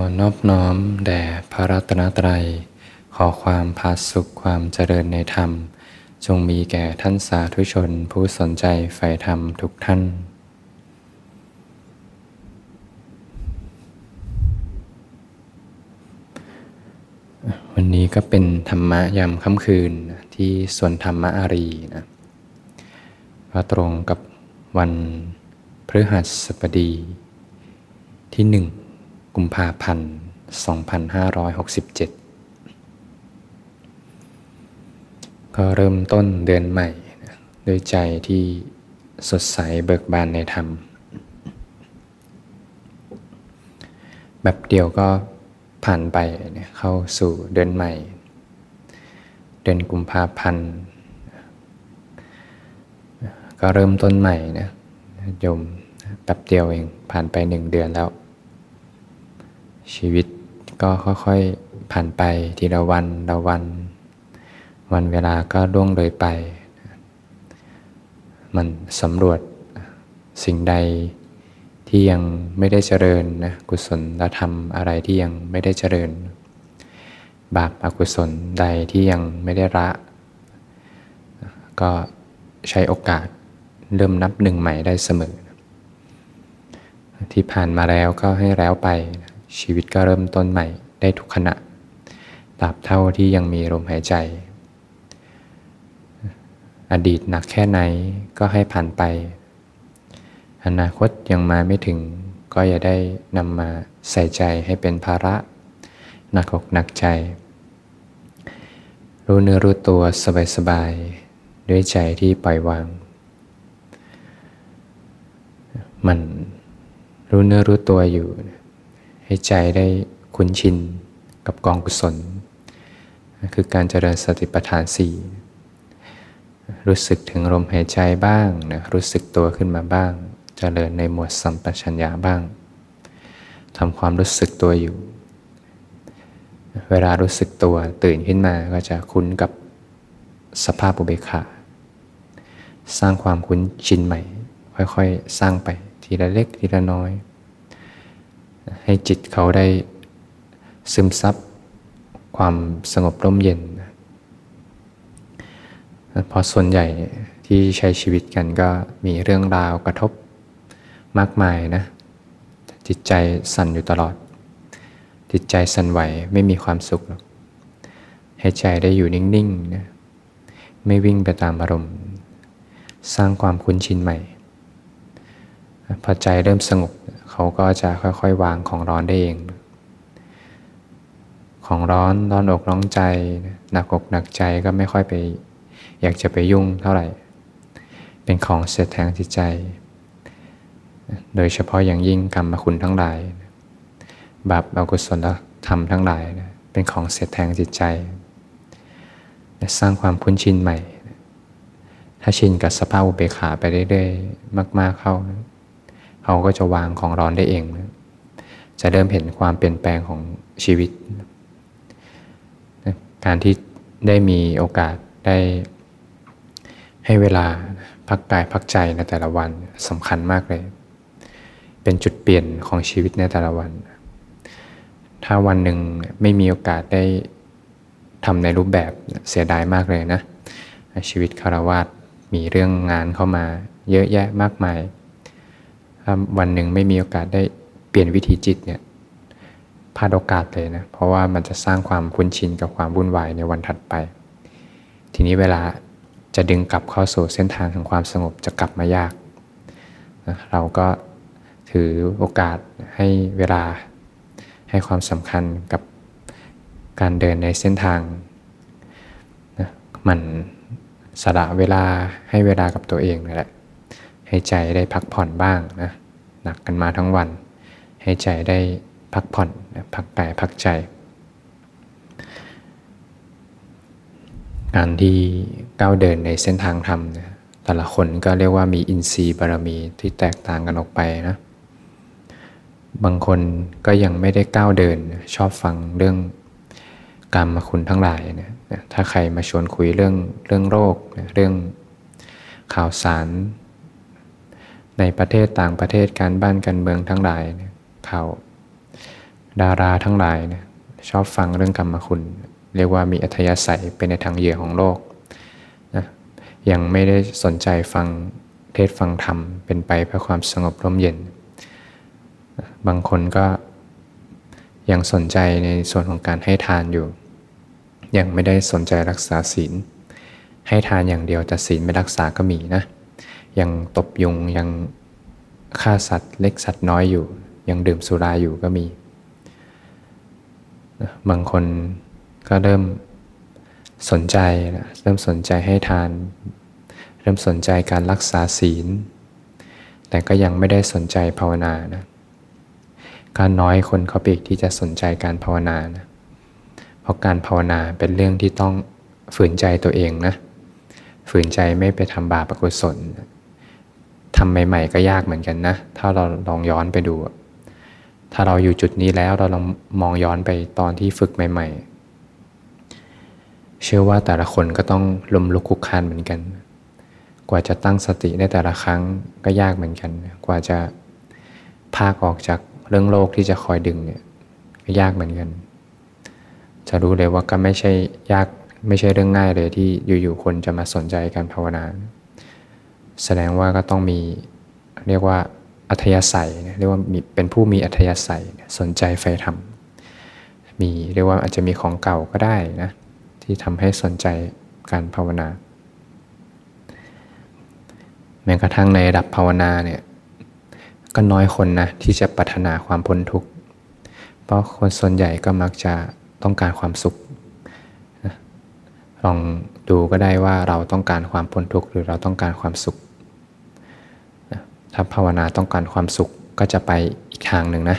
อนอบน้อมแด่พระรัตนตรัย ขอความพาสุขความเจริญในธรรม จงมีแก่ท่านสาธุชนผู้สนใจใฝ่ธรรมทุกท่านวันนี้ก็เป็นธรรมะยามค่ำคืนที่สวนธรรมอารีนะก็ตรงกับวันพฤหัสบดีที่หนึ่ง กุมภาพันธ์ 2567 ก็เริ่มต้นเดือนใหม่ด้วยใจที่สดใสเบิกบานในธรรม แบบเดียวก็ผ่านไปเข้าสู่เดือนใหม่ เดือนกุมภาพันธ์ ก็เริ่มต้นใหม่นะโยมแบบเดียวเองผ่านไปหนึ่งเดือนแล้ว ชีวิตก็ค่อยๆผ่านไปทีละวันละวัน วันเวลาก็ล่วงเลยไป มันสำรวจสิ่งใดที่ยังไม่ได้เจริญนะกุศลธรรมอะไรที่ยังไม่ได้เจริญ บาปอกุศลใดที่ยังไม่ได้ละ ก็ใช้โอกาสเริ่มนับหนึ่งใหม่ได้เสมอ ที่ผ่านมาแล้วก็ให้แล้วไป ชีวิตก็เริ่มต้นใหม่ได้ทุกขณะตราบเท่าที่ยังมีลมหายใจ อดีตหนักแค่ไหนก็ให้ผ่านไป อนาคตยังมาไม่ถึง ก็อย่าได้นำมาใส่ใจให้เป็นภาระ หนักอกหนักใจ รู้เนื้อรู้ตัวสบายๆ ด้วยใจที่ปล่อยวาง มันรู้เนื้อรู้ตัวอยู่ ให้ใจได้คุ้นชินกับกองกุศล คือการเจริญสติปัฏฐานสี่รู้สึกถึงลมหายใจบ้างนะรู้สึกตัวขึ้นมาบ้างจเจริญในหมวดสัมปชัญญะบ้างทำความรู้สึกตัวอยู่ เวลารู้สึกตัวตื่นขึ้นมาก็จะคุ้นกับสภาพอุเบกขาสร้างความคุ้นชินใหม่ ค่อยๆ สร้างไปทีละเล็กทีละน้อย ให้จิตเขาได้ซึมซับความสงบร่มเย็น พอส่วนใหญ่ที่ใช้ชีวิตกันก็มีเรื่องราวกระทบมากมายนะ จิตใจสั่นอยู่ตลอด จิตใจสั่นไหวไม่มีความสุขหรอกให้ใจได้อยู่นิ่งๆนะไม่วิ่งไปตามอารมณ์ สร้างความคุ้นชินใหม่ พอใจเริ่มสงบ เขาก็จะค่อยๆ วางของร้อนได้เอง ของร้อนร้อนอกร้อนใจหนักอกหนักใจก็ไม่ค่อยไป อยากจะไปยุ่งเท่าไหร่ เป็นของเสียแทงจิตใจ โดยเฉพาะอย่างยิ่งกรรมคุณทั้งหลาย บาปอกุศลธรรมทั้งหลาย เป็นของเสียแทงจิตใจ สร้างความคุ้นชินใหม่ ถ้าชินกับสภาพอุเบกขาไปเรื่อยๆมาก ๆเข้า เขาก็จะวางของร้อนได้เอง จะเริ่มเห็นความเปลี่ยนแปลงของชีวิต การที่ได้มีโอกาสได้ให้เวลาพักกายพักใจในแต่ละวันสำคัญมากเลย เป็นจุดเปลี่ยนของชีวิตในแต่ละวัน ถ้าวันหนึ่งไม่มีโอกาสได้ทำในรูปแบบเสียดายมากเลยนะ ชีวิตคารวาสมีเรื่องงานเข้ามาเยอะแยะมากมาย ถ้าวันหนึ่งไม่มีโอกาสได้เปลี่ยนวิธีจิตเนี่ยพลาดโอกาสเลยนะ เพราะว่ามันจะสร้างความคุ้นชินกับความวุ่นวายในวันถัดไป ทีนี้เวลาจะดึงกลับเข้าสู่เส้นทางแห่งความสงบจะกลับมายากนะเราก็ถือโอกาสให้เวลาให้ความสำคัญกับการเดินในเส้นทางนะมันสละเวลาให้เวลากับตัวเองนั่นแหละ ให้ใจได้พักผ่อนบ้างนะหนักกันมาทั้งวัน ให้ใจได้พักผ่อนพักกายพักใจ การที่ก้าวเดินในเส้นทางธรรมเนี่ยแต่ละคนก็เรียกว่ามีอินทรีย์บารมีที่แตกต่างกันออกไปนะบางคนก็ยังไม่ได้ก้าวเดินชอบฟังเรื่องกรรมคุณทั้งหลายนะถ้าใครมาชวนคุยเรื่องเรื่องโรค เรื่องข่าวสาร ในประเทศต่างประเทศการบ้านการเมืองทั้งหลายข่าวดาราทั้งหลายนะชอบฟังเรื่องกรรมคุณ เรียกว่ามีอัธยาศัยเป็นในทางเหยื่อของโลกนะยังไม่ได้สนใจฟังเทศฟังธรรมเป็นไปเพื่อความสงบร่มเย็น บางคนก็ยังสนใจในส่วนของการให้ทานอยู่ ยังไม่ได้สนใจรักษาศีล ให้ทานอย่างเดียวแต่ศีลไม่รักษาก็มีนะ ยังตบยุงยังฆ่าสัตว์เล็กสัตว์น้อยอยู่ ยังดื่มสุราอยู่ก็มี บางคนก็เริ่มสนใจเริ่มสนใจให้ทาน เริ่มสนใจการรักษาศีล แต่ก็ยังไม่ได้สนใจภาวนานะการน้อยคนเขาปีกที่จะสนใจการภาวนานะเพราะการภาวนาเป็นเรื่องที่ต้องฝืนใจตัวเองนะฝืนใจไม่ไปทำบาปอกุศล ทำใหม่ ๆ ก็ยากเหมือนกันนะ ถ้าเราลองย้อนไปดู ถ้าเราอยู่จุดนี้แล้วเราลองมองย้อนไปตอนที่ฝึกใหม่ ๆ เชื่อว่าแต่ละคนก็ต้องลมลุกคุกคานเหมือนกัน กว่าจะตั้งสติได้แต่ละครั้งก็ยากเหมือนกัน กว่าจะพากออกจากเรื่องโลกที่จะคอยดึงเนี่ยก็ยากเหมือนกัน จะรู้เลยว่าก็ไม่ใช่ยากไม่ใช่เรื่องง่ายเลยที่อยู่ๆคนจะมาสนใจการภาวนา แสดงว่าก็ต้องมีเรียกว่าอัธยาศัยเรียกว่ามีเป็นผู้มีอัธยาศัยสนใจไฟธรรมมีเรียกว่าอาจจะมีของเก่าก็ได้นะที่ทำให้สนใจการภาวนาแม้กระทั่งในระดับภาวนาเนี่ยก็น้อยคนนะที่จะปรารถนาความพ้นทุกข์เพราะคนส่วนใหญ่ก็มักจะต้องการความสุขลองดูก็ได้ว่าเราต้องการความพ้นทุกข์หรือเราต้องการความสุข ถ้าภาวนาต้องการความสุขก็จะไปอีกทางหนึ่งนะ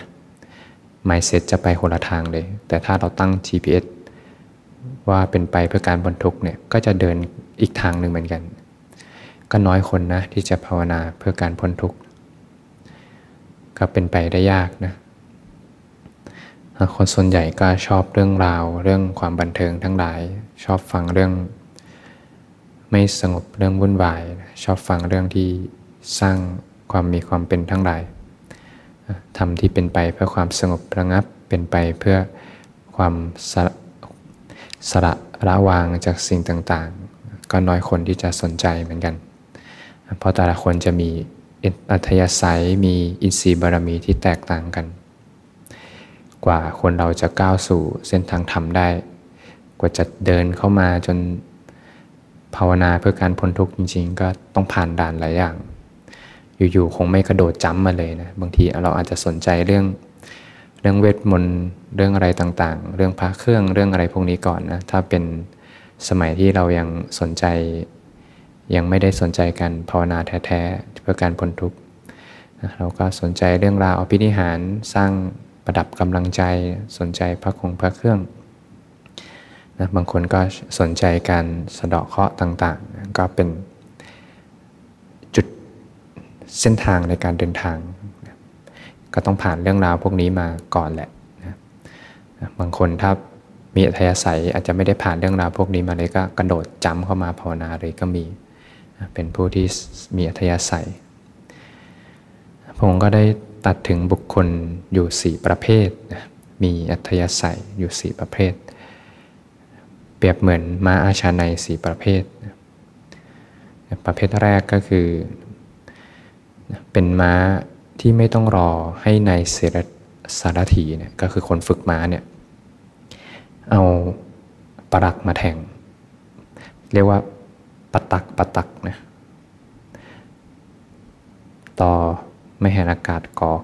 mindset จะไปคนละทางเลย แต่ถ้าเราตั้ง GPS ว่าเป็นไปเพื่อการพ้นทุกเนี่ยก็จะเดินอีกทางหนึ่งเหมือนกัน ก็น้อยคนนะที่จะภาวนาเพื่อการพ้นทุกข์ก็เป็นไปได้ยากนะคนส่วนใหญ่ก็ชอบเรื่องราวเรื่องความบันเทิงทั้งหลาย ชอบฟังเรื่อง ไม่สงบเรื่องวุ่นวาย ชอบฟังเรื่องที่สร้าง ความมีความเป็นทั้งหลายทำที่เป็นไปเพื่อความสงบระงับเป็นไปเพื่อความสระสระระวางจากสิ่งต่างๆ ก็น้อยคนที่จะสนใจเหมือนกัน เพราะแต่ละคนจะมีอัธยาศัยมีอินทรีย์บารมีที่แตกต่างกัน กว่าคนเราจะก้าวสู่เส้นทางธรรมได้ กว่าจะเดินเข้ามาจนภาวนาเพื่อการพ้นทุกข์จริง ๆ ก็ต้องผ่านด่านหลายอย่าง อยู่ๆคงไม่กระโดดจ้ำมาเลยนะบางทีเราอาจจะสนใจเรื่องเรื่องเวทมนต์เรื่องอะไรต่างๆ เรื่องพระเครื่องเรื่องอะไรพวกนี้ก่อนนะถ้าเป็นสมัยที่เรายังสนใจ ยังไม่ได้สนใจการภาวนาแท้ๆเพื่อการพ้นทุกข์เราก็สนใจเรื่องราวอภินิหารสร้างประดับกำลังใจสนใจพระคงพระเครื่องนะบางคนก็สนใจการสะเดาะเคราะห์ต่างๆ ก็เป็น เส้นทางในการเดินทาง ก็ต้องผ่านเรื่องราวพวกนี้มาก่อนแหละนะบางคนถ้ามีอัธยาศัยอาจจะไม่ได้ผ่านเรื่องราวพวกนี้มาเลยก็กระโดดจำเข้ามาภาวนาเลยก็มี เป็นผู้ที่มีอัธยาศัย ผมก็ได้ตัดถึงบุคคลอยู่ 4 ประเภท มีอัธยาศัยอยู่ 4 ประเภท เปรียบเหมือนม้าอาชาใน4ประเภท ประเภทแรกก็คือ เป็นม้าที่ไม่ต้องรอให้ในเสรสารถีเนี่ยก็คือคนฝึกม้าเนี่ยเอาปรักมาแทง เรียกว่าปตักปตักนะต่อไม่เห็นอากาศกอก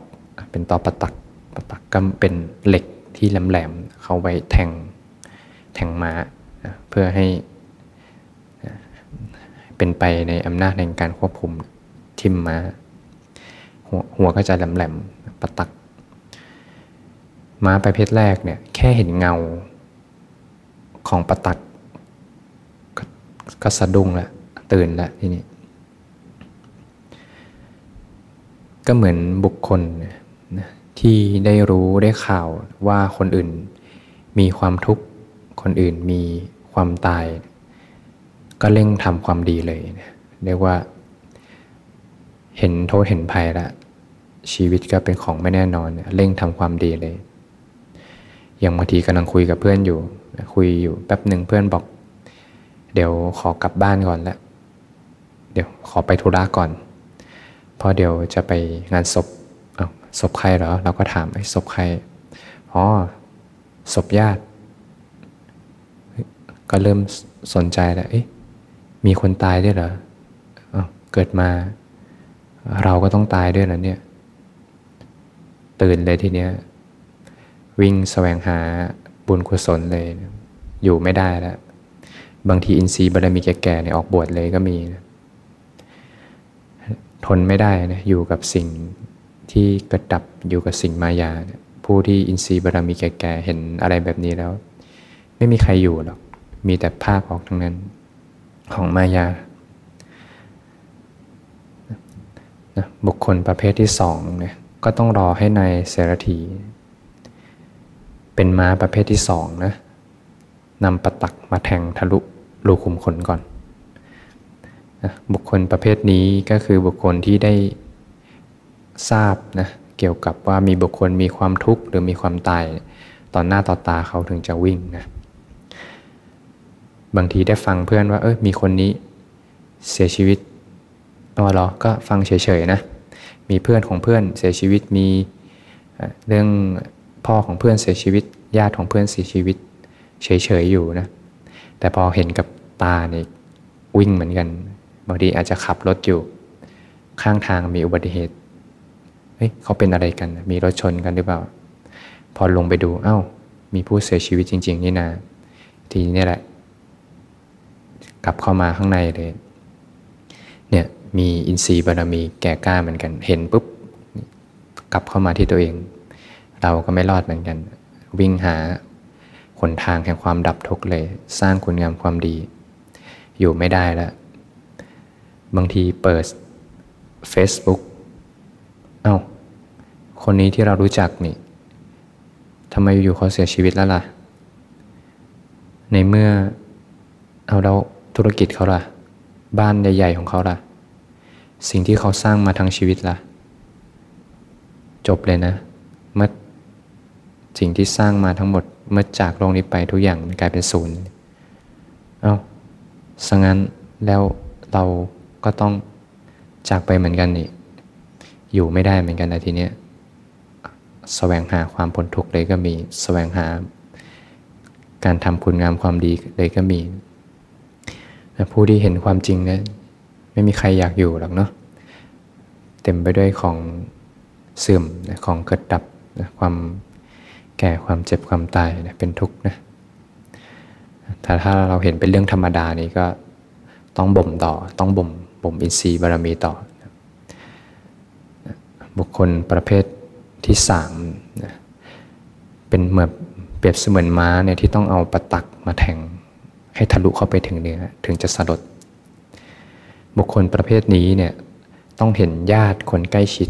เป็นต่อปตักปตักก็เป็นเหล็กที่แหลมๆเขาไว้แทงแทงม้าเพื่อให้เป็นไปในอำนาจในการควบคุมทิมม้า หัวก็จะแหลมๆประตัก ม้าประเภทแรกเนี่ยแค่เห็นเงาของประตักก็สะดุ้งละตื่นละทีนี้ก็เหมือนบุคคลนะที่ได้รู้ได้ข่าวว่าคนอื่นมีความทุกข์คนอื่นมีความตาย ก็เร่งทำความดีเลยนะเรียกว่า เห็นโทษเห็นภัยละ ชีวิตก็เป็นของไม่แน่นอนเร่งทำความดีเลย อย่างบางทีกำลังคุยกับเพื่อนอยู่ คุยอยู่แป๊บหนึ่งเพื่อนบอก เดี๋ยวขอกลับบ้านก่อนแล้วเดี๋ยวขอไปธุระก่อนเพราะเดี๋ยวจะไปงานศพอาศพใครเหรอเราก็ถามไอ้ศพใครอ๋อศพญาติ ก็เริ่มสนใจแล้วเอ๊ะมีคนตายด้วยเหรออเกิดมา เราก็ต้องตายด้วยเหรอเนี่ย ตื่นเลยทีเนี้ยวิ่งแสวงหาบุญกุศลเลย อยู่ไม่ได้แล้ว บางทีอินทรีย์บารมีแก่ๆเนี่ยออกบวชเลยก็มีนะทนไม่ได้นะอยู่กับสิ่งที่กระดับอยู่กับสิ่งมายานะผู้ที่อินทรีย์บารมีแก่ๆเห็นอะไรแบบนี้แล้ว ไม่มีใครอยู่หรอก มีแต่ภาพออกทั้งนั้นของมายานะบุคคลประเภทที่สองเนี่ย ก็ต้องรอให้นายเสรถีเป็นม้าประเภทที่สองนะนำประตักมาแทงทะลุรูขุมขนก่อนนะบุคคลประเภทนี้ก็คือบุคคลที่ได้ทราบนะเกี่ยวกับว่ามีบุคคลมีความทุกข์หรือมีความตายต่อหน้าต่อตาเขาถึงจะวิ่งนะบางทีได้ฟังเพื่อนว่าเออมีคนนี้เสียชีวิตอ๋อเหรอก็ฟังเฉยๆนะ มีเพื่อนของเพื่อนเสียชีวิตมีเรื่องพ่อของเพื่อนเสียชีวิต ญาติของเพื่อนเสียชีวิต เฉยๆอยู่นะแต่พอเห็นกับตาเนี่ยวิ่งเหมือนกันบางทีอาจจะขับรถอยู่ ข้างทางมีอุบัติเหตุเฮ้ยเขาเป็นอะไรกัน มีรถชนกันหรือเปล่า พอลงไปดูเอา้า มีผู้เสียชีวิตจริง ๆ นี่นาทีนี้แหละ กลับเข้ามาข้างในเลย เนี่ย มีอินทรีย์บารมีแก่กล้าเหมือนกัน เห็นปุ๊บกลับเข้ามาที่ตัวเอง เราก็ไม่รอดเหมือนกัน วิ่งหาหนทางแห่งความดับทุกข์เลย สร้างคุณงามความดี อยู่ไม่ได้แล้ว บางทีเปิด Facebook เอา้า คนนี้ที่เรารู้จักนี่ทำไมอยู่เขาเสียชีวิตแล้วล่ะ ในเมื่อเอาเราธุรกิจเขาล่ะ บ้านใหญ่ ๆ ของเขาล่ะ สิ่งที่เขาสร้างมาทั้งชีวิตล่ะ จบเลยนะ เมื่อสิ่งที่สร้างมาทั้งหมดเมื่อจากโลกนี้ไปทุกอย่างมันกลายเป็นศูนย์เอา้าสังั้นแล้วเราก็ต้องจากไปเหมือนกันนี่อยู่ไม่ได้เหมือนกันนะทีเนี้ยสแสวงหาความพ้นทุกข์เลยก็มีสแสวงหา การทำคุณงามความดีเลยก็มีผู้ที่เห็นความจริงนะ ไม่มีใครอยากอยู่หรอกเนาะเต็มไปด้วยของเสื่อมนะของเกิดดับนะความแก่ความเจ็บความตายนะเป็นทุกข์นะแต่ถ้าเราเห็นเป็นเรื่องธรรมดานี่ก็ต้องบ่มต่อ ต้องบ่มบ่มอินทรีย์บารมีต่อ บุคคลประเภทที่สามนะเป็นเหมือนเปรียบเสมือนม้าเนี่ยที่ต้องเอาประตักมาแทงให้ทะลุเข้าไปถึงเนื้อถึงจะสลด บุคคลประเภทนี้เนี่ยต้องเห็นญาติคนใกล้ชิด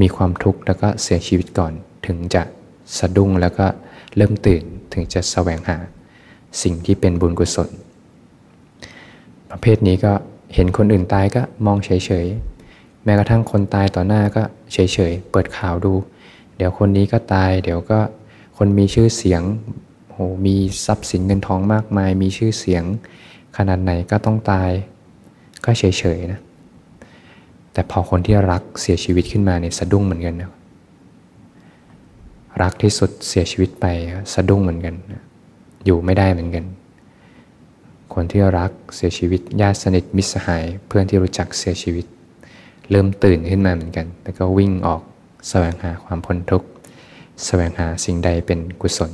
มีความทุกข์แล้วก็เสียชีวิตก่อน ถึงจะสะดุ้งแล้วก็เริ่มตื่นถึงจะแสวงหา สิ่งที่เป็นบุญกุศล ประเภทนี้ก็เห็นคนอื่นตายก็มองเฉยๆ แม้กระทั่งคนตายต่อหน้าก็เฉยๆ เปิดข่าวดู เดี๋ยวคนนี้ก็ตาย เดี๋ยวก็คนมีชื่อเสียงโหมีทรัพย์สินเงินทองมากมาย มีชื่อเสียง ขนาดไหนก็ต้องตาย ก็เฉยๆนะ แต่พอคนที่รักเสียชีวิตขึ้นมาเนี่ยสะดุ้งเหมือนกันนะรักที่สุดเสียชีวิตไปสะดุ้งเหมือนกัน อยู่ไม่ได้เหมือนกัน คนที่รักเสียชีวิตญาติสนิทมิตรสหาย เพื่อนที่รู้จักเสียชีวิต เริ่มตื่นขึ้นมาเหมือนกัน แล้วก็วิ่งออกแสวงหาความพ้นทุกข์แสวงหาสิ่งใดเป็นกุศล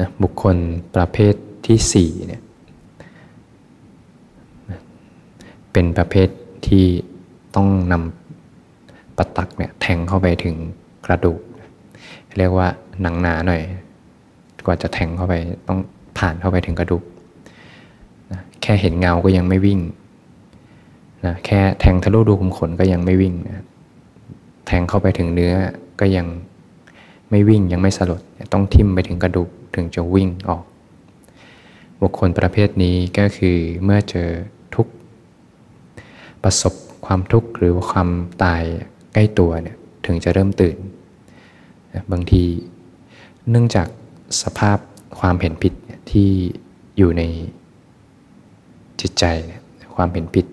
นะบุคคลประเภทที่สี่เนี่ย เป็นประเภทที่ต้องนำปะตักเนี่ยแทงเข้าไปถึงกระดูก เรียกว่าหนังหนาหน่อย กว่าจะแทงเข้าไปต้องผ่านเข้าไปถึงกระดูกนะแค่เห็นเงาก็ยังไม่วิ่งนะแค่แทงทะลุดูขุมขนก็ยังไม่วิ่งนะแทงเข้าไปถึงเนื้อก็ยังไม่วิ่งยังไม่สลด ต้องทิ่มไปถึงกระดูกถึงจะวิ่งออก บุคคลประเภทนี้ก็คือเมื่อเจอทุก ประสบความทุกข์หรือความตายใกล้ตัวเนี่ยถึงจะเริ่มตื่น บางทีเนื่องจากสภาพความเห็นผิดที่อยู่ในจิตใจ ความเห็นผิด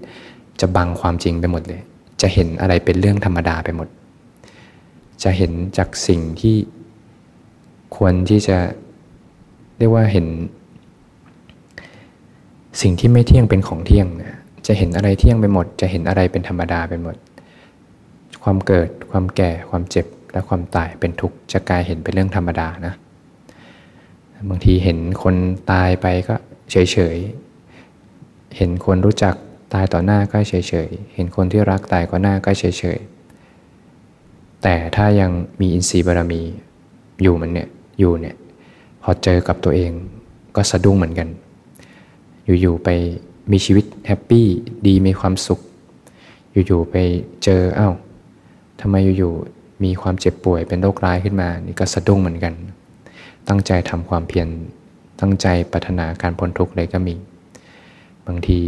จะบังความจริงไปหมดเลย จะเห็นอะไรเป็นเรื่องธรรมดาไปหมด จะเห็นจากสิ่งที่ควรที่จะเรียกว่าเห็น สิ่งที่ไม่เที่ยงเป็นของเที่ยง จะเห็นอะไรเที่ยงไปหมด จะเห็นอะไรเป็นธรรมดาไปหมด ความเกิด ความแก่ ความเจ็บ และความตายเป็นทุกข์ จะกลายเห็นเป็นเรื่องธรรมดานะ บางทีเห็นคนตายไปก็เฉยๆเห็นคนรู้จักตายต่อหน้าก็เฉยๆเห็นคนที่รักตายก่อหน้าก็เฉยๆแต่ถ้ายังมีอินทรีย์บารมีอยู่มันเนี่ย อยู่เนี่ย พอเจอกับตัวเองก็สะดุ้งเหมือนกัน อยู่ๆไป มีชีวิตแฮปปี้ดีมีความสุข อยู่ๆไปเจออ้าวทำไมอยู่ๆมีความเจ็บป่วยเป็นโรคร้ายขึ้นมานี่ก็สะดุ้งเหมือนกัน ตั้งใจทำความเพียรตั้งใจปรารถนาการพ้นทุกข์เลยก็มี บางที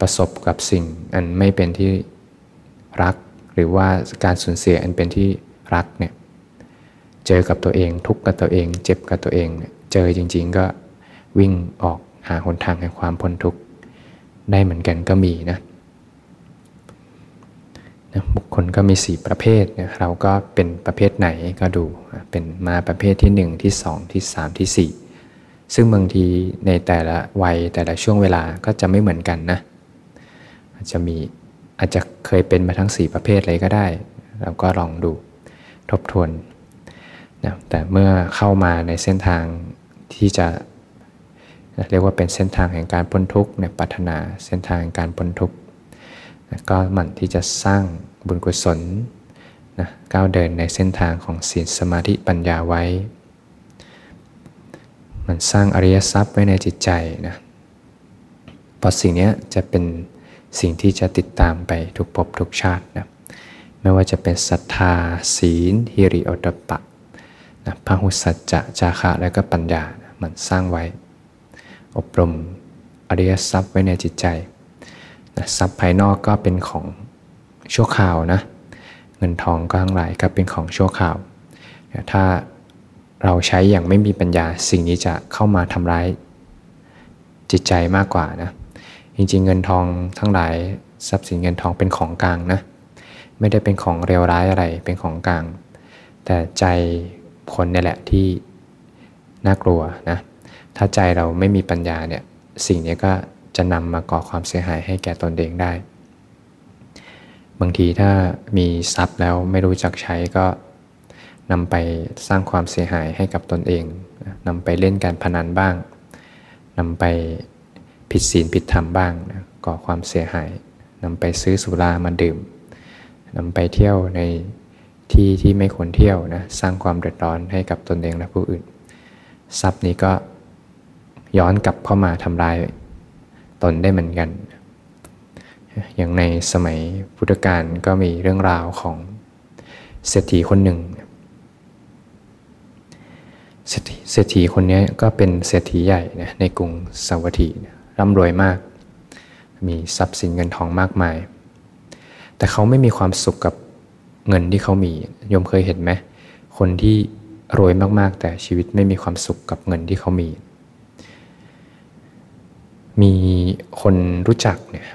ประสบกับสิ่งอันไม่เป็นที่รัก หรือว่าการสูญเสียอันเป็นที่รักเนี่ยเจอกับตัวเองทุกข์กับตัวเอง เจ็บกับตัวเอง เจอจริง ๆ ก็วิ่งออกหาหนทางแห่งความพ้นทุกข์ ได้เหมือนกันก็มีนะนะบุคคลก็มี 4 ประเภทนะเราก็เป็นประเภทไหนก็ดูเป็นมาประเภทที่ 1 ที่ 2 ที่ 3 ที่ 4 ซึ่งบางทีในแต่ละวัยแต่ละช่วงเวลาก็จะไม่เหมือนกันนะอาจจะมีอาจจะเคยเป็นมาทั้ง 4 ประเภทเลยก็ได้ เราก็ลองดูทบทวนนะแต่เมื่อเข้ามาในเส้นทางที่จะ เรียกว่าเป็นเส้นทางแห่งการพ้นทุกข์ในปัฒนาเส้นทางแห่งการพ้นทุกข์ก็หมั่นที่จะสร้างบุญกุศลนะก้าวเดินในเส้นทางของศีลสมาธิปัญญาไว้ มันสร้างอริยทรัพย์ไว้ในจิตใจนะเพราะสิ่งนี้จะเป็นสิ่งที่จะติดตามไปทุกภพทุกชาตินะไม่ว่าจะเป็นศรัทธา ศีลฮิริโอตปะนะพหุสัจจะจาคะและก็ปัญญานะมันสร้างไว้ อบรมอริยทรัพย์ไว้ในจิตใจทรัพย์ภายนอกก็เป็นของชั่วคราวนะ เงินทองก็ทั้งหลายก็เป็นของชั่วคราว ถ้าเราใช้อย่างไม่มีปัญญาสิ่งนี้จะเข้ามาทำร้ายจิตใจมากกว่านะ จริงๆ เงินทองทั้งหลายทรัพย์สินเงินทองเป็นของกลางนะ ไม่ได้เป็นของเร็วร้ายอะไรเป็นของกลาง แต่ใจคนนี่แหละที่น่ากลัวนะ ถ้าใจเราไม่มีปัญญาเนี่ยสิ่งนี้ก็จะนำมาก่อความเสียหายให้แก่ตนเองได้ บางทีถ้ามีทรัพย์แล้วไม่รู้จักใช้ก็นำไปสร้างความเสียหายให้กับตนเองนำไปเล่นการพนันบ้างนำไปผิดศีลผิดธรรมบ้างนะก่อความเสียหายนำไปซื้อสุรามาดื่มนำไปเที่ยวในที่ที่ไม่ควรเที่ยวนะสร้างความเดือดร้อนให้กับตนเองและผู้อื่น ทรัพย์นี้ก็ ย้อนกลับเข้ามาทำลายตนได้เหมือนกัน อย่างในสมัยพุทธกาลก็มีเรื่องราวของเศรษฐีคนหนึ่งเศรษฐีคนนี้ก็เป็นเศรษฐีใหญ่นะในกรุงสาวัตถีร่ำรวยมาก มีทรัพย์สินเงินทองมากมาย แต่เขาไม่มีความสุขกับเงินที่เขามีโยมเคยเห็นไหมคนที่รวยมากๆ แต่ชีวิตไม่มีความสุขกับเงินที่เขามี มีคนรู้จักเนี่ย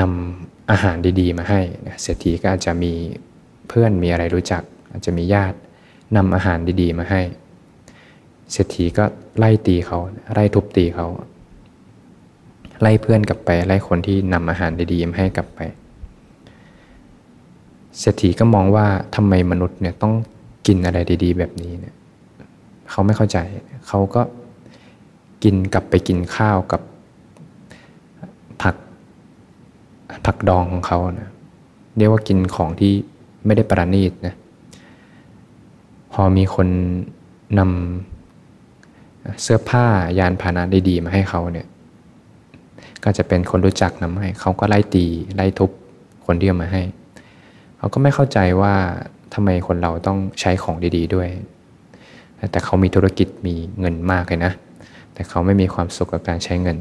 นำอาหารดี ๆ มาให้เศรษฐีก็อาจจะมีเพื่อนมีอะไรรู้จัก อาจจะมีญาตินำอาหารดีๆ มาให้ เศรษฐีก็ไล่ตีเขาไล่ทุบตีเขา ไล่เพื่อนกลับไป ไล่คนที่นำอาหารดีๆมาให้กลับไป เศรษฐีก็มองว่าทำไมมนุษย์เนี่ยต้องกินอะไรดี ๆ แบบนี้เนี่ยเขาไม่เข้าใจเขาก็กินกลับไปกินข้าวกับผัก ผักดองของเขานะเรียกว่ากินของที่ไม่ได้ประณีตนะพอมีคนนำเสื้อผ้ายานพาหนะดีๆมาให้เขาเนี่ยก็จะเป็นคนรู้จักนำให้เขาก็ไล่ตีไล่ทุบคนที่เอามาให้เขาก็ไม่เข้าใจว่าทำไมคนเราต้องใช้ของดี ๆ ด้วย แต่เขามีธุรกิจมีเงินมากเลยนะ แต่เขาไม่มีความสุขกับการใช้เงิน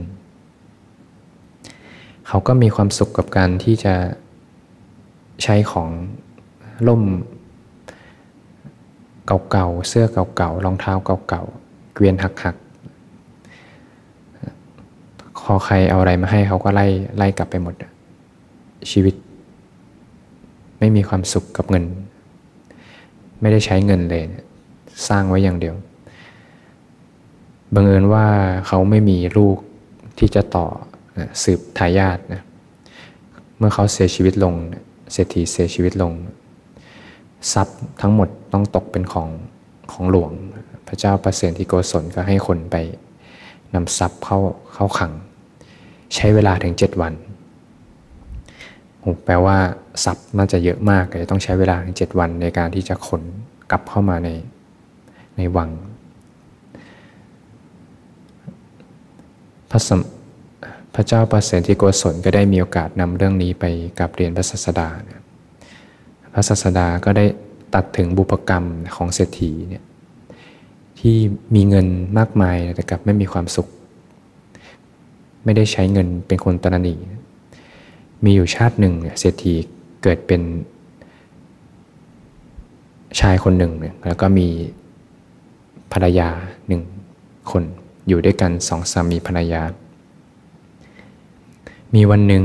เขาก็มีความสุขกับการที่จะใช้ของล่มเก่าๆ เสื้อเก่าๆ รองเท้าเก่าๆ เกวียนหักๆพอใครเอาอะไรมาให้เขาก็ไล่ไล่กลับไปหมด ชีวิต ไม่มีความสุขกับเงิน ไม่ได้ใช้เงินเลย สร้างไว้อย่างเดียว บังเอิญว่าเขาไม่มีลูกที่จะต่อ สืบทายาทนะเมื่อเขาเสียชีวิตลงเศรษฐีเสียชีวิตลง ทรัพย์ทั้งหมดต้องตกเป็นของของหลวง พระเจ้าประเสริฐที่โกศลก็ให้คนไปนำทรัพย์เข้าเข้าขัง ใช้เวลาถึงเจ็ดวันแปลว่าทรัพย์น่าจะเยอะมากเลยต้องใช้เวลาถึงเจ็ดวันในการที่จะขนกลับเข้ามาในในวังพระสม พระเจ้าประเสริฐที่โกศลก็ได้มีโอกาสนำเรื่องนี้ไปกับเรียนพระศาสดา พระศาสดาก็ได้ตัดถึงบุพกรรมของเศรษฐีเนี่ยที่มีเงินมากมายแต่กลับไม่มีความสุข ไม่ได้ใช้เงินเป็นคนตนนีมีอยู่ชาติหนึ่งเศรษฐีเกิดเป็นชายคนหนึ่ง แล้วก็มีภรรยาหนึ่งคนอยู่ด้วยกันสองสามีภรรยา มีวันหนึ่ง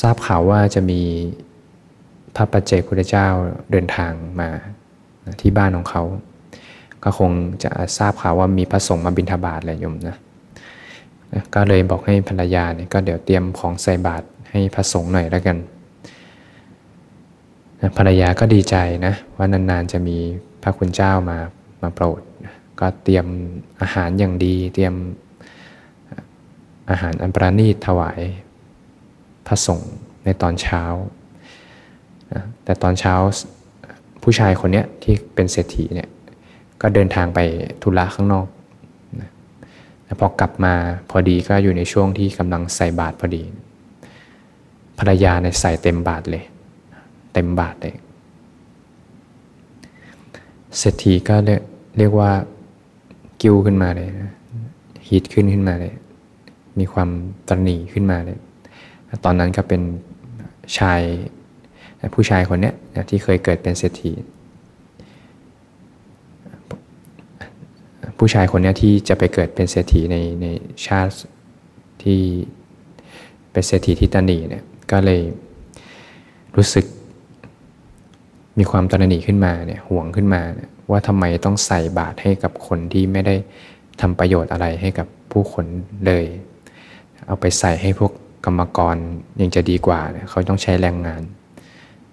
ทราบข่าวว่าจะมีพระปัจเจกพุทธเจ้าเดินทางมาที่บ้านของเขา ก็คงจะทราบข่าวว่ามีพระสงฆ์มาบิณฑบาตอะไรยมนะก็เลยบอกให้ภรรยาเนี่ยก็เดี๋ยวเตรียมของใส่บาตรให้พระสงฆ์หน่อยแล้วกันภรรยาก็ดีใจนะว่านานๆจะมีพระคุณเจ้ามามาโปรด ก็เตรียมอาหารอย่างดี เตรียม อาหารอันประณีตถวายพระสงฆ์ในตอนเช้า แต่ตอนเช้าผู้ชายคนนี้ที่เป็นเศรษฐีเนี่ยก็เดินทางไปธุระข้างนอกแล้วพอกลับมาพอดีก็อยู่ในช่วงที่กำลังใส่บาตรพอดี ภรรยาเนี่ยใส่เต็มบาตรเลย เต็มบาตรเลยเศรษฐีก็เรียกว่ากิ้วขึ้นมาเลยฮีทขึ้นขึ้นมาเลย มีความตรณีขึ้นมาเลยตอนนั้นก็เป็นชายผู้ชายคนนี้ที่เคยเกิดเป็นเศรษฐีผู้ชายคนนี้ที่จะไปเกิดเป็นเศรษฐีในในชาติที่เป็นเศรษฐีที่ตนีเนี่ยก็เลยรู้สึกมีความตระหนี่ขึ้นมาเนี่ยห่วงขึ้นมาว่าทำไมต้องใส่บาตรให้กับคนที่ไม่ได้ทำประโยชน์อะไรให้กับผู้คนเลย เอาไปใส่ให้พวกกรรมกรยังจะดีกว่าเขาต้องใช้แรงงาน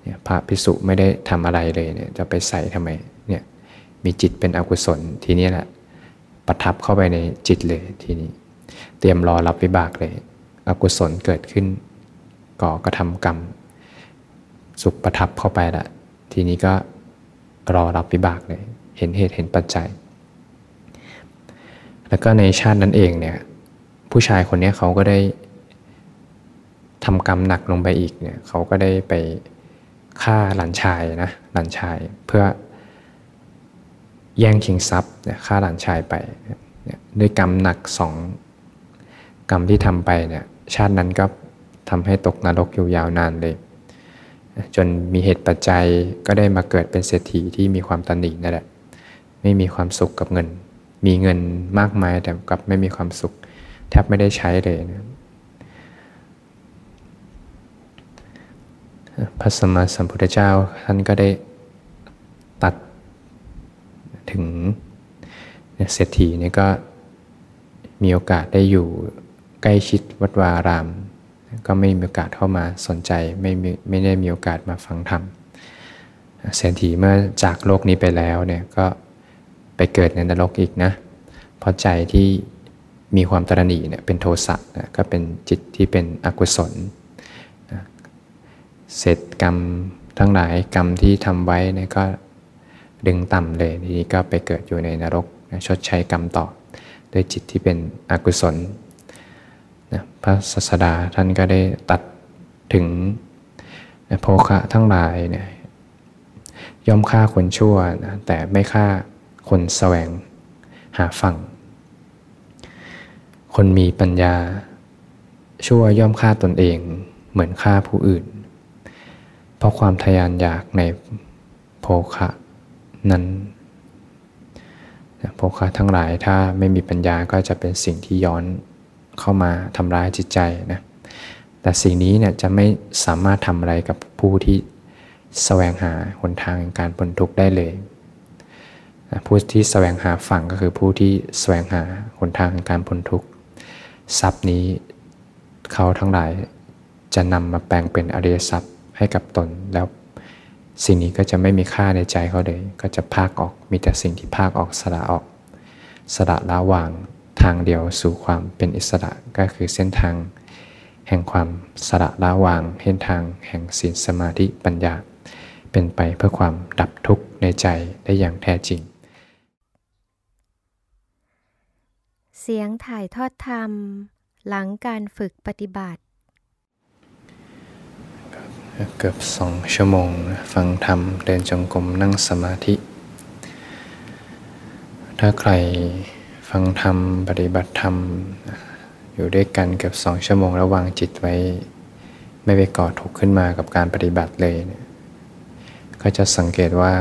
เนี่ยพระพิสุไม่ได้ทำอะไรเลยเนี่ยจะไปใส่ทำไมเนี่ยมีจิตเป็นอกุศลทีนี้แหละประทับเข้าไปในจิตเลยทีนี้ เตรียมรอรับวิบากเลย อกุศลเกิดขึ้น ก่อกระทำกรรม สุขประทับเข้าไปละทีนี้ก็รอรับวิบากเลย เห็นเหตุเห็นปัจจัย แล้วก็ในชาตินั้นเองเนี่ย ผู้ชายคนนี้เขาก็ได้ทำกรรมหนักลงไปอีกเนี่ยเขาก็ได้ไปฆ่าหลานชายนะหลานชายเพื่อแย่งชิงทรัพย์ฆ่าหลานชายไปด้วยกรรมหนักสองกรรมที่ทำไปเนี่ยชาตินั้นก็ทำให้ตกนรกอยู่ยาวนานเลย จนมีเหตุปัจจัยก็ได้มาเกิดเป็นเศรษฐีที่มีความตันหนีนั่นแหละไม่มีความสุขกับเงิน มีเงินมากมายแต่กับไม่มีความสุข แทบไม่ได้ใช้เลยนะพระสมมาสัมพุทธเจ้าท่านก็ได้ตัดถึงเศรษฐีนี่ก็มีโอกาสได้อยู่ใกล้ชิดวัดวาราม ก็ไม่มีโอกาสเข้ามาสนใจไม่ไม่ได้มีโอกาสมาฟังธรรมเศรษฐีเมื่อจากโลกนี้ไปแล้วเนี่ยก็ไปเกิดในนรกอีกนะเพราะใจที่ มีความตระหนี่เนี่ยเป็นโทสะนะก็เป็นจิตที่เป็นอกุศลเศษกรรมทั้งหลายกรรมที่ทำไว้เนี่ยก็ดึงต่ำเลยทีนี้ก็ไปเกิดอยู่ในนรกชดใช้กรรมต่อด้วยจิตที่เป็นอกุศลนะพระศาสดาท่านก็ได้ตัดถึงโภคะทั้งหลายเนี่ยย่อมฆ่าคนชั่วนะแต่ไม่ฆ่าคนแสวงหาฝั่ง คนมีปัญญา ชั่วย่อมฆ่าตนเองเหมือนฆ่าผู้อื่น เพราะความทยานอยากในโภคะนั้นพวกข้าทั้งหลายถ้าไม่มีปัญญาก็จะเป็นสิ่งที่ย้อนเข้ามาทำร้ายจิตใจนะแต่สิ่งนี้เนี่ยจะไม่สามารถทำอะไรกับผู้ที่แสวงหาหนทางการพ้นทุกข์ได้เลย ผู้ที่แสวงหาฝั่งก็คือผู้ที่แสวงหาหนทางการพ้นทุกข์ ทรัพย์นี้ เขาทั้งหลายจะนำมาแปลงเป็นอริยทรัพย์ให้กับตนแล้วสิ่งนี้ก็จะไม่มีค่าในใจเขาเลย ก็จะพากออกมีแต่สิ่งที่พากออกสละออก สละละวางทางเดียวสู่ความเป็นอิสระก็คือเส้นทาง แห่งความสละละวางเส้นทางแห่งศีลสมาธิปัญญา เป็นไปเพื่อความดับทุกข์ในใจได้อย่างแท้จริง เสียงถ่ายทอดธรรม หลังการฝึกปฏิบัติ เกือบสองชั่วโมง ฟังธรรม เดินจงกรมนั่งสมาธิ ถ้าใครฟังธรรม ปฏิบัติธรรม อยู่ด้วยกันเกือบสองชั่วโมง แล้ววางจิตไว้ ไม่ไปก่อทุกข์ขึ้นมากับการปฏิบัติเลยเนี่ยก็จะสังเกตว่า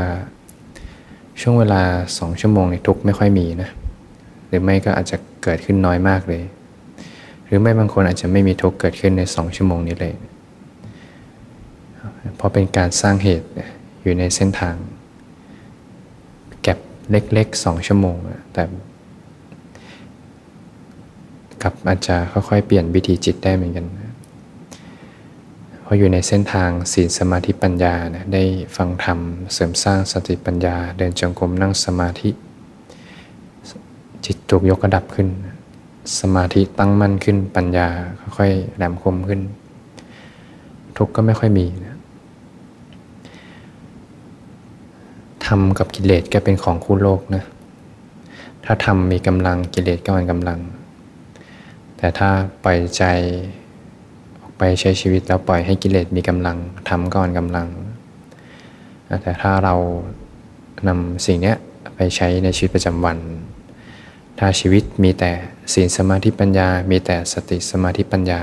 ช่วงเวลาสองชั่วโมงในทุกข์ไม่ค่อยมีนะ หรือไม่ก็อาจจะ เกิดขึ้นน้อยมากเลย หรือไม่บางคนอาจจะไม่มีทุกข์เกิดขึ้นในสองชั่วโมงนี้เลย เพราะเป็นการสร้างเหตุอยู่ในเส้นทาง แก็บเล็กๆสองชั่วโมง แต่กับอาจจะค่อยๆ เปลี่ยนวิธีจิตได้เหมือนกันเพราะอยู่ในเส้นทางศีลสมาธิปัญญานะได้ฟังธรรมเสริมสร้างสติปัญญา เดินจงกรมนั่งสมาธิ จิตถูกยกระดับขึ้น สมาธิตั้งมั่นขึ้นปัญญาค่อยๆแหลมคมขึ้น ทุกข์ก็ไม่ค่อยมีนะธรรมกับกิเลสก็เป็นของคู่โลกนะถ้าธรรมมีกำลังกิเลสก็มีกำลัง แต่ถ้าปล่อยใจออกไปใช้ชีวิตแล้วปล่อยให้กิเลสมีกำลังธรรมก็มีกำลัง แต่ถ้าเรานำสิ่งนี้ไปใช้ในชีวิตประจำวัน ถ้าชีวิตมีแต่ศีลสมาธิปัญญา มีแต่สติสมาธิปัญญา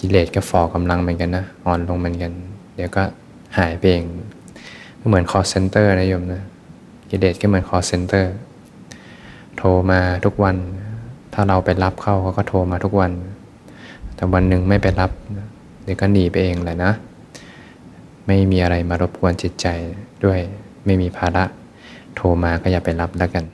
กิเลสก็ฝ่อกำลังเหมือนกันนะ อ่อนลงเหมือนกัน เดี๋ยวก็หายไปเองเหมือน call center นะโยมนะ กิเลสก็เหมือน call center โทรมาทุกวัน ถ้าเราไปรับเข้าเขาก็โทรมาทุกวัน แต่วันหนึ่งไม่ไปรับ เดี๋ยวก็หนีไปเองแหละนะ ไม่มีอะไรมารบกวนจิตใจด้วย ไม่มีภาระ โทรมาก็อย่าไปรับแล้วกัน